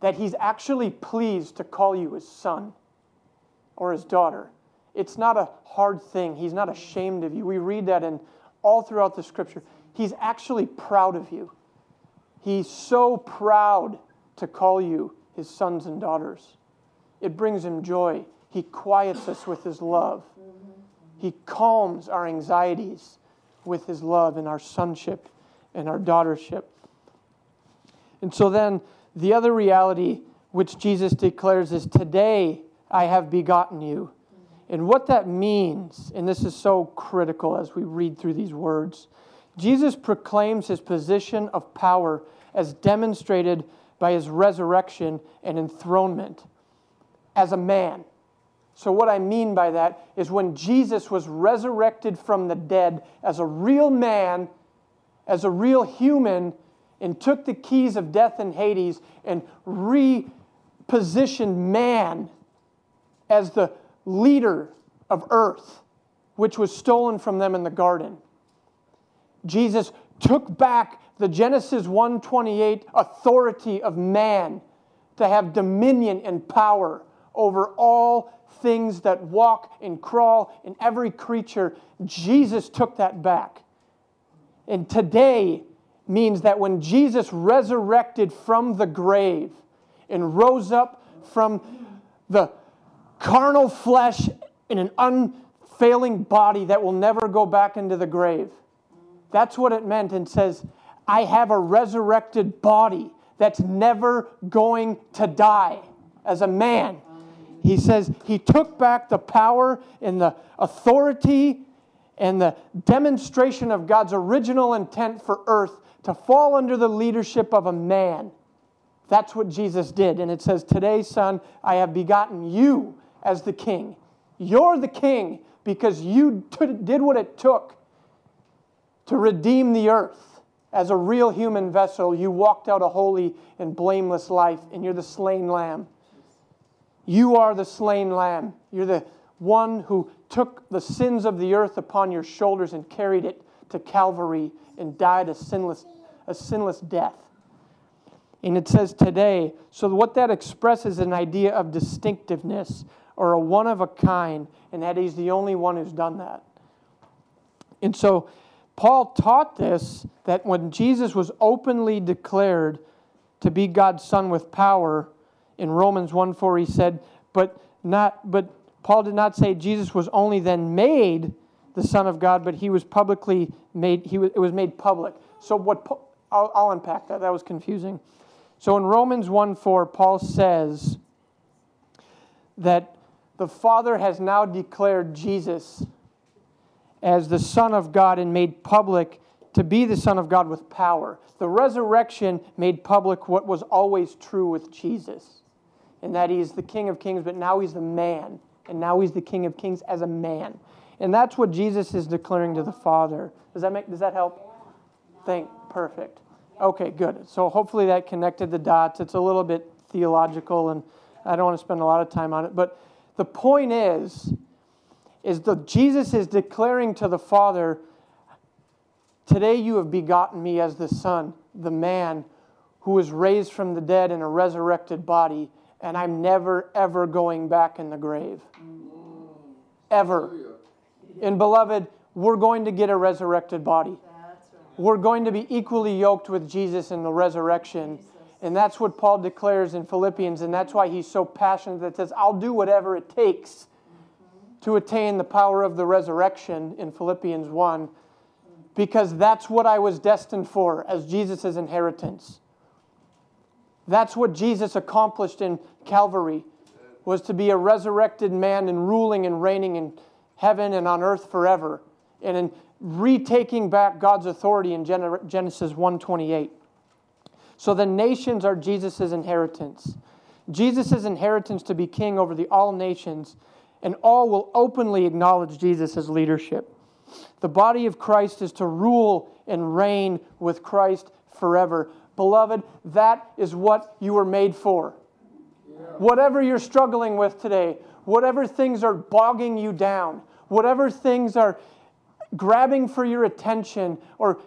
that he's actually pleased to call you his son or his daughter. It's not a hard thing. He's not ashamed of you. We read that in all throughout the scripture. He's actually proud of you. He's so proud to call you his sons and daughters. It brings him joy. He quiets us with his love. He calms our anxieties with his love and our sonship and our daughtership. And so then the other reality which Jesus declares is today I have begotten you. And what that means, and this is so critical as we read through these words, Jesus proclaims his position of power as demonstrated by his resurrection and enthronement as a man. So, what I mean by that is when Jesus was resurrected from the dead as a real man, as a real human, and took the keys of death and Hades and repositioned man as the leader of earth, which was stolen from them in the garden. Jesus took back the Genesis 1:28 authority of man to have dominion and power over all things that walk and crawl and every creature. Jesus took that back. And today means that when Jesus resurrected from the grave and rose up from the carnal flesh in an unfailing body that will never go back into the grave. That's what it meant and says, I have a resurrected body that's never going to die as a man. He says he took back the power and the authority and the demonstration of God's original intent for earth to fall under the leadership of a man. That's what Jesus did. And it says, Today, son, I have begotten you as the king. You're the king because you t- did what it took to redeem the earth. As a real human vessel, you walked out a holy and blameless life, and you're the slain lamb. You are the slain lamb. You're the one who took the sins of the earth upon your shoulders and carried it to Calvary and died a sinless a sinless death. And it says today, so what that expresses an idea of distinctiveness or a one of a kind, and that he's the only one who's done that. And so Paul taught this that when Jesus was openly declared to be God's Son with power, in Romans 1 4, he said, but not but Paul did not say Jesus was only then made the Son of God, but he was publicly made, he was, it was made public. So what I'll, I'll unpack that. That was confusing. So in Romans 1 4, Paul says that the Father has now declared Jesus as the Son of God and made public to be the Son of God with power. The resurrection made public what was always true with Jesus, and that he's the King of Kings, but now he's the man, and now he's the King of Kings as a man. And that's what Jesus is declaring to the Father. Does that make does that help? Thank perfect. Okay, good. So hopefully that connected the dots. It's a little bit theological and I don't want to spend a lot of time on it, but the point is is that Jesus is declaring to the Father, Today you have begotten me as the Son, the man who was raised from the dead in a resurrected body, and I'm never, ever going back in the grave. Ever. And beloved, we're going to get a resurrected body. We're going to be equally yoked with Jesus in the resurrection. And that's what Paul declares in Philippians, and that's why he's so passionate that says, I'll do whatever it takes to attain the power of the resurrection in Philippians 1, because that's what I was destined for as Jesus' inheritance. That's what Jesus accomplished in Calvary, was to be a resurrected man and ruling and reigning in heaven and on earth forever, and in retaking back God's authority in Genesis 1:28. So the nations are Jesus' inheritance. Jesus' inheritance to be king over the all nations, and all will openly acknowledge Jesus' leadership. The body of Christ is to rule and reign with Christ forever. Beloved, that is what you were made for. Whatever you're struggling with today, whatever things are bogging you down, whatever things are grabbing for your attention or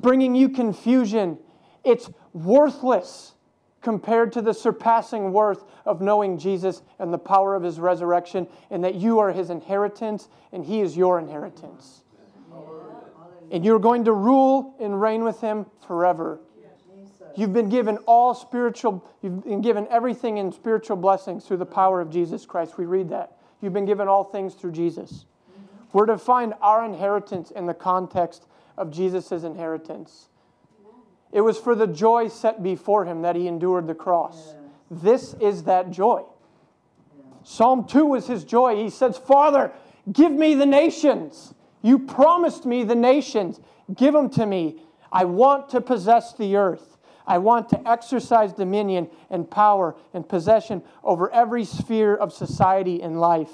bringing you confusion, it's worthless compared to the surpassing worth of knowing Jesus and the power of his resurrection, and that you are his inheritance and he is your inheritance. And you're going to rule and reign with him forever. You've been given all spiritual, you've been given everything in spiritual blessings through the power of Jesus Christ. We read that. You've been given all things through Jesus. We're to find our inheritance in the context of Jesus' inheritance. It was for the joy set before him that he endured the cross. This is that joy. Psalm 2 was his joy. He says, Father, give me the nations. You promised me the nations. Give them to me. I want to possess the earth. I want to exercise dominion and power and possession over every sphere of society and life.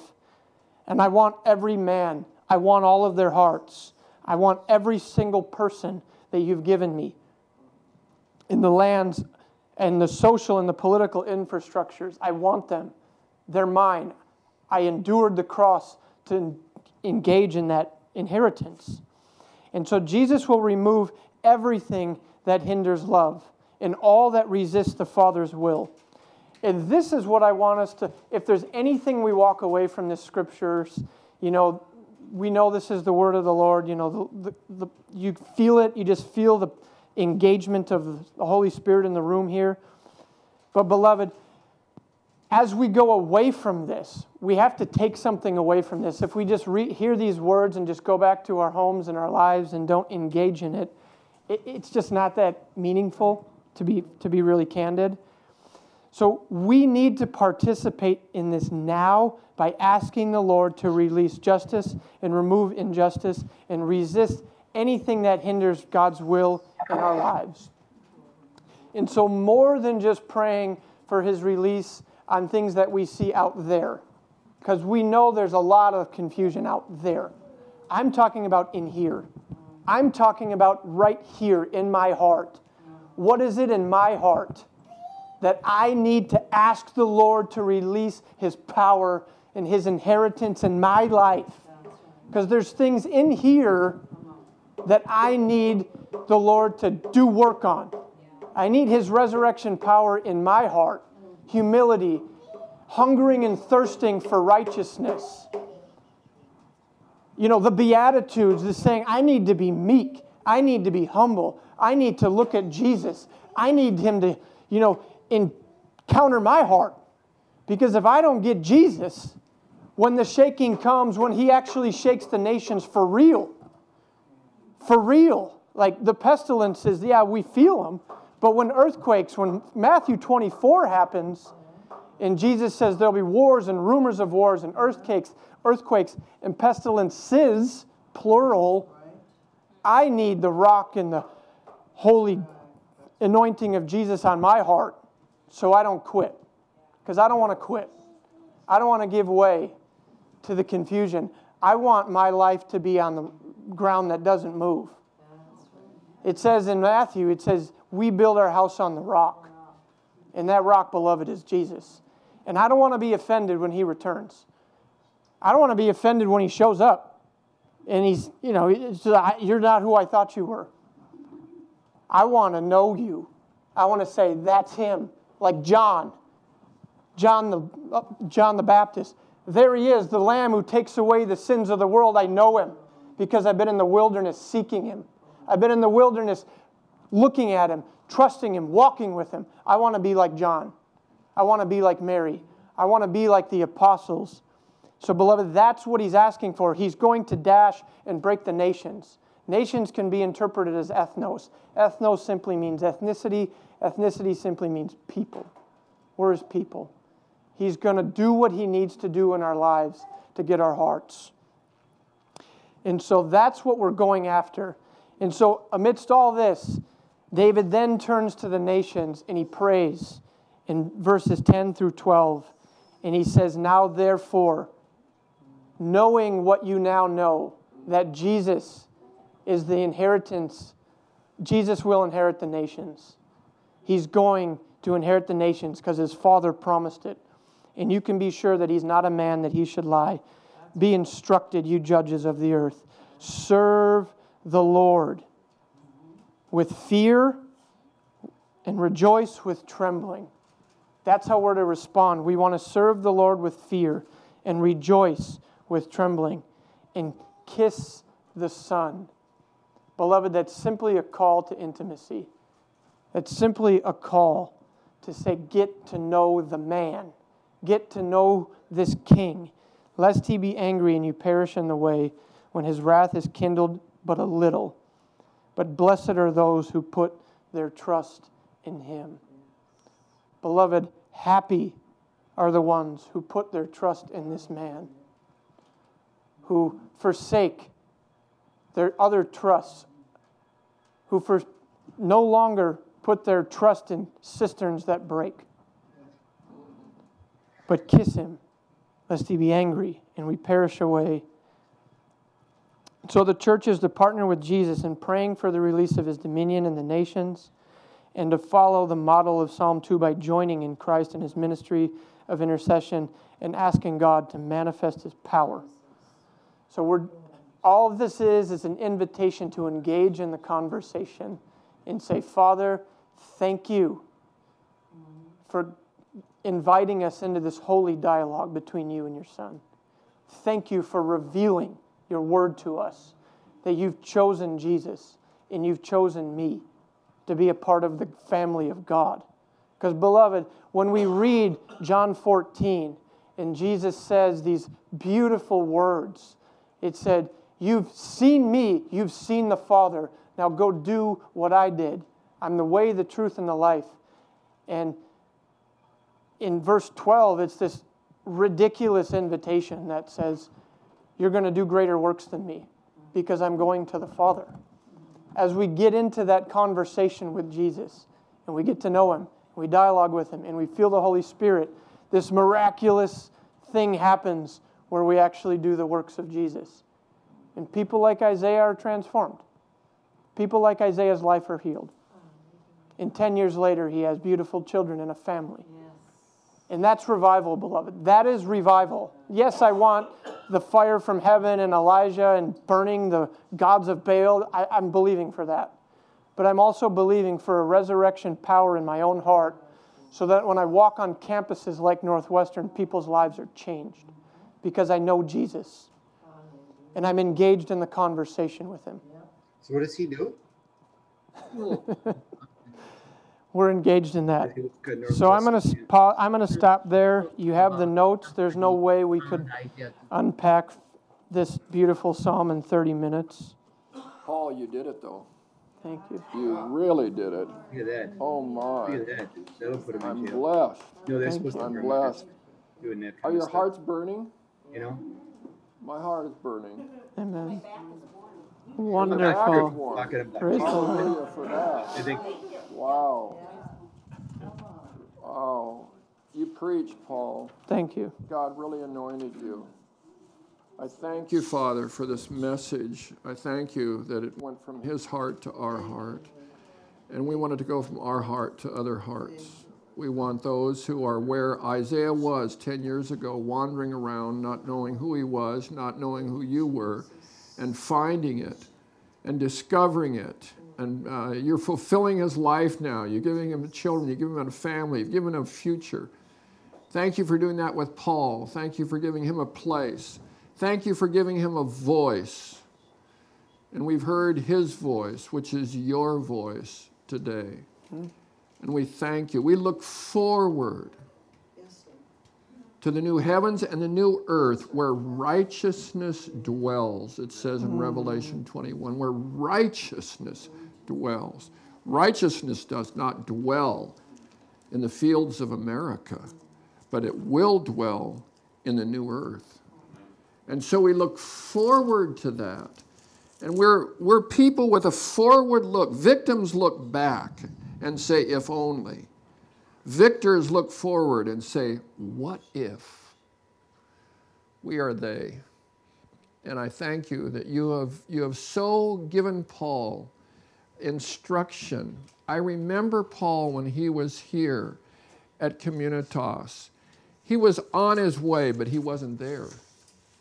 And I want every man, I want all of their hearts. I want every single person that you've given me in the lands and the social and the political infrastructures. I want them. They're mine. I endured the cross to engage in that inheritance. And so Jesus will remove everything that hinders love and all that resists the Father's will. And this is what I want us to, if there's anything we walk away from the scriptures, you know, we know this is the word of the Lord. You know, the, the, the, you feel it, you just feel the engagement of the Holy Spirit in the room here. But, beloved, as we go away from this, we have to take something away from this. If we just re- hear these words and just go back to our homes and our lives and don't engage in it, it it's just not that meaningful, to be, to be really candid. So we need to participate in this now by asking the Lord to release justice and remove injustice and resist anything that hinders God's will in our lives. And so, more than just praying for his release on things that we see out there, because we know there's a lot of confusion out there. I'm talking about in here. I'm talking about right here in my heart. What is it in my heart that I need to ask the Lord to release his power and his inheritance in my life? Because there's things in here that I need the Lord to do work on. I need His resurrection power in my heart, humility, hungering and thirsting for righteousness. You know, the Beatitudes, the saying, I need to be meek, I need to be humble, I need to look at Jesus, I need Him to, you know, in counter my heart. Because if I don't get Jesus, when the shaking comes, when he actually shakes the nations for real, for real, like the pestilences, yeah, we feel them. But when earthquakes, when Matthew 24 happens, and Jesus says there'll be wars and rumors of wars and earthquakes, earthquakes and pestilences, plural, I need the rock and the holy anointing of Jesus on my heart so I don't quit. Because I don't want to quit. I don't want to give way to the confusion. I want my life to be on the ground that doesn't move. It says in Matthew, it says, We build our house on the rock. And that rock, beloved, is Jesus. And I don't want to be offended when he returns. I don't want to be offended when he shows up. And he's, you know, you're not who I thought you were. I want to know you. I want to say, That's him. Like John. John the, John the Baptist. There he is, the Lamb who takes away the sins of the world. I know him because I've been in the wilderness seeking him. I've been in the wilderness looking at him, trusting him, walking with him. I want to be like John. I want to be like Mary. I want to be like the apostles. So, beloved, that's what he's asking for. He's going to dash and break the nations. Nations can be interpreted as ethnos. Ethnos simply means ethnicity, ethnicity simply means people. We're his people. He's going to do what he needs to do in our lives to get our hearts. And so that's what we're going after. And so, amidst all this, David then turns to the nations and he prays in verses 10 through 12. And he says, Now therefore, knowing what you now know, that Jesus is the inheritance, Jesus will inherit the nations. He's going to inherit the nations because his father promised it. And you can be sure that he's not a man that he should lie. Be instructed, you judges of the earth. Serve the Lord with fear and rejoice with trembling. That's how we're to respond. We want to serve the Lord with fear and rejoice with trembling and kiss the Son. Beloved, that's simply a call to intimacy. That's simply a call to say, get to know the man, get to know this king, lest he be angry and you perish in the way when his wrath is kindled but a little. But blessed are those who put their trust in him. Beloved, happy are the ones who put their trust in this man, who forsake their other trusts, who for no longer put their trust in cisterns that break, but kiss him, lest he be angry and we perish away. So the church is to partner with Jesus in praying for the release of his dominion in the nations and to follow the model of Psalm 2 by joining in Christ and his ministry of intercession and asking God to manifest his power. So we're all of this is is an invitation to engage in the conversation and say, Father, thank you for inviting us into this holy dialogue between you and your Son. Thank you for revealing your word to us, that you've chosen Jesus and you've chosen me to be a part of the family of God. Because, beloved, when we read John 14 and Jesus says these beautiful words, it said, You've seen me, you've seen the Father. Now go do what I did. I'm the way, the truth, and the life. And in verse 12, it's this ridiculous invitation that says, You're going to do greater works than me because I'm going to the Father. As we get into that conversation with Jesus and we get to know Him, we dialogue with Him, and we feel the Holy Spirit, this miraculous thing happens where we actually do the works of Jesus. And people like Isaiah are transformed. People like Isaiah's life are healed. And 10 years later, he has beautiful children and a family. And that's revival, beloved. That is revival. Yes, I want the fire from heaven and Elijah and burning the gods of Baal. I, I'm believing for that. But I'm also believing for a resurrection power in my own heart so that when I walk on campuses like Northwestern, people's lives are changed because I know Jesus and I'm engaged in the conversation with him. So, what does he do? we're engaged in that. It was good. Nervous So I'm gonna, system, s- pa- I'm gonna stop there. You have the uh-huh. notes. There's no way we uh-huh. could unpack this beautiful psalm in 30 minutes. Paul, you did it though. Thank you. You really did it. Look at that. Oh my. Look at that. That'll put him I'm in jail. blessed. No, they're Thank supposed to I'm blessed. doing Are your hearts burning? You know? My heart is burning. Amen. Back Wonderful. warm. Lock it. Praise the Lord. Hallelujah for that. I think Wow. Wow. You preach, Paul. Thank you. God really anointed you. I thank you, Father, for this message. I thank you that it went from his heart to our heart. And we want it to go from our heart to other hearts. We want those who are where Isaiah was 10 years ago, wandering around, not knowing who he was, not knowing who you were, and finding it and discovering it. And uh, you're fulfilling his life now. You're giving him children, you're giving him a family, you've given him a future. Thank you for doing that with Paul. Thank you for giving him a place. Thank you for giving him a voice. And we've heard his voice, which is your voice today. And we thank you. We look forward to the new heavens and the new earth where righteousness dwells. It says in Revelation 21, where righteousness dwells. Righteousness does not dwell in the fields of America, but it will dwell in the new earth. And so we look forward to that. And we're, we're people with a forward look. Victims look back and say, if only. Victors look forward and say, what if? We are they. And I thank you that you have, you have so given Paul instruction. I remember Paul when he was here at Communitas. He was on his way, but he wasn't there.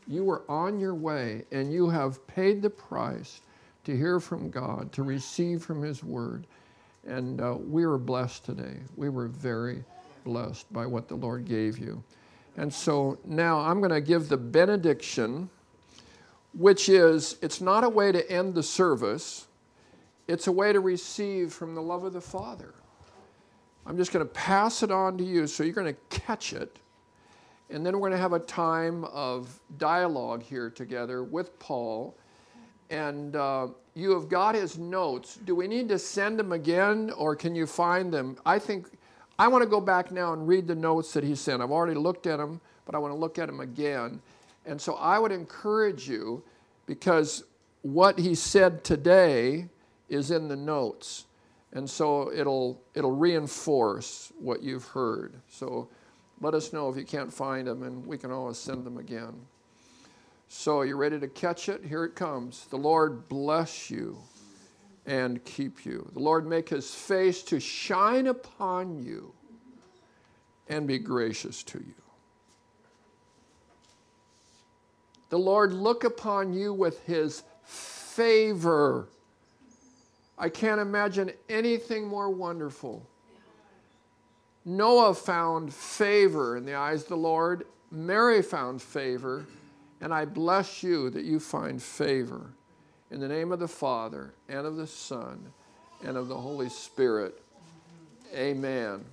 You were on your way, and you have paid the price to hear from God, to receive from His Word. And uh, we were blessed today. We were very blessed by what the Lord gave you. And so now I'm going to give the benediction, which is it's not a way to end the service, it's a way to receive from the love of the Father. I'm just going to pass it on to you so you're going to catch it. And then we're going to have a time of dialogue here together with Paul. And uh, you have got his notes. Do we need to send them again or can you find them? I think I want to go back now and read the notes that he sent. I've already looked at them, but I want to look at them again. And so I would encourage you because what he said today is in the notes. And so it'll, it'll reinforce what you've heard. So let us know if you can't find them, and we can always send them again. So, you ready to catch it? Here it comes. The Lord bless you and keep you. The Lord make his face to shine upon you and be gracious to you. The Lord look upon you with his favor. I can't imagine anything more wonderful. Noah found favor in the eyes of the Lord. Mary found favor. And I bless you that you find favor. In the name of the Father, and of the Son, and of the Holy Spirit. Amen.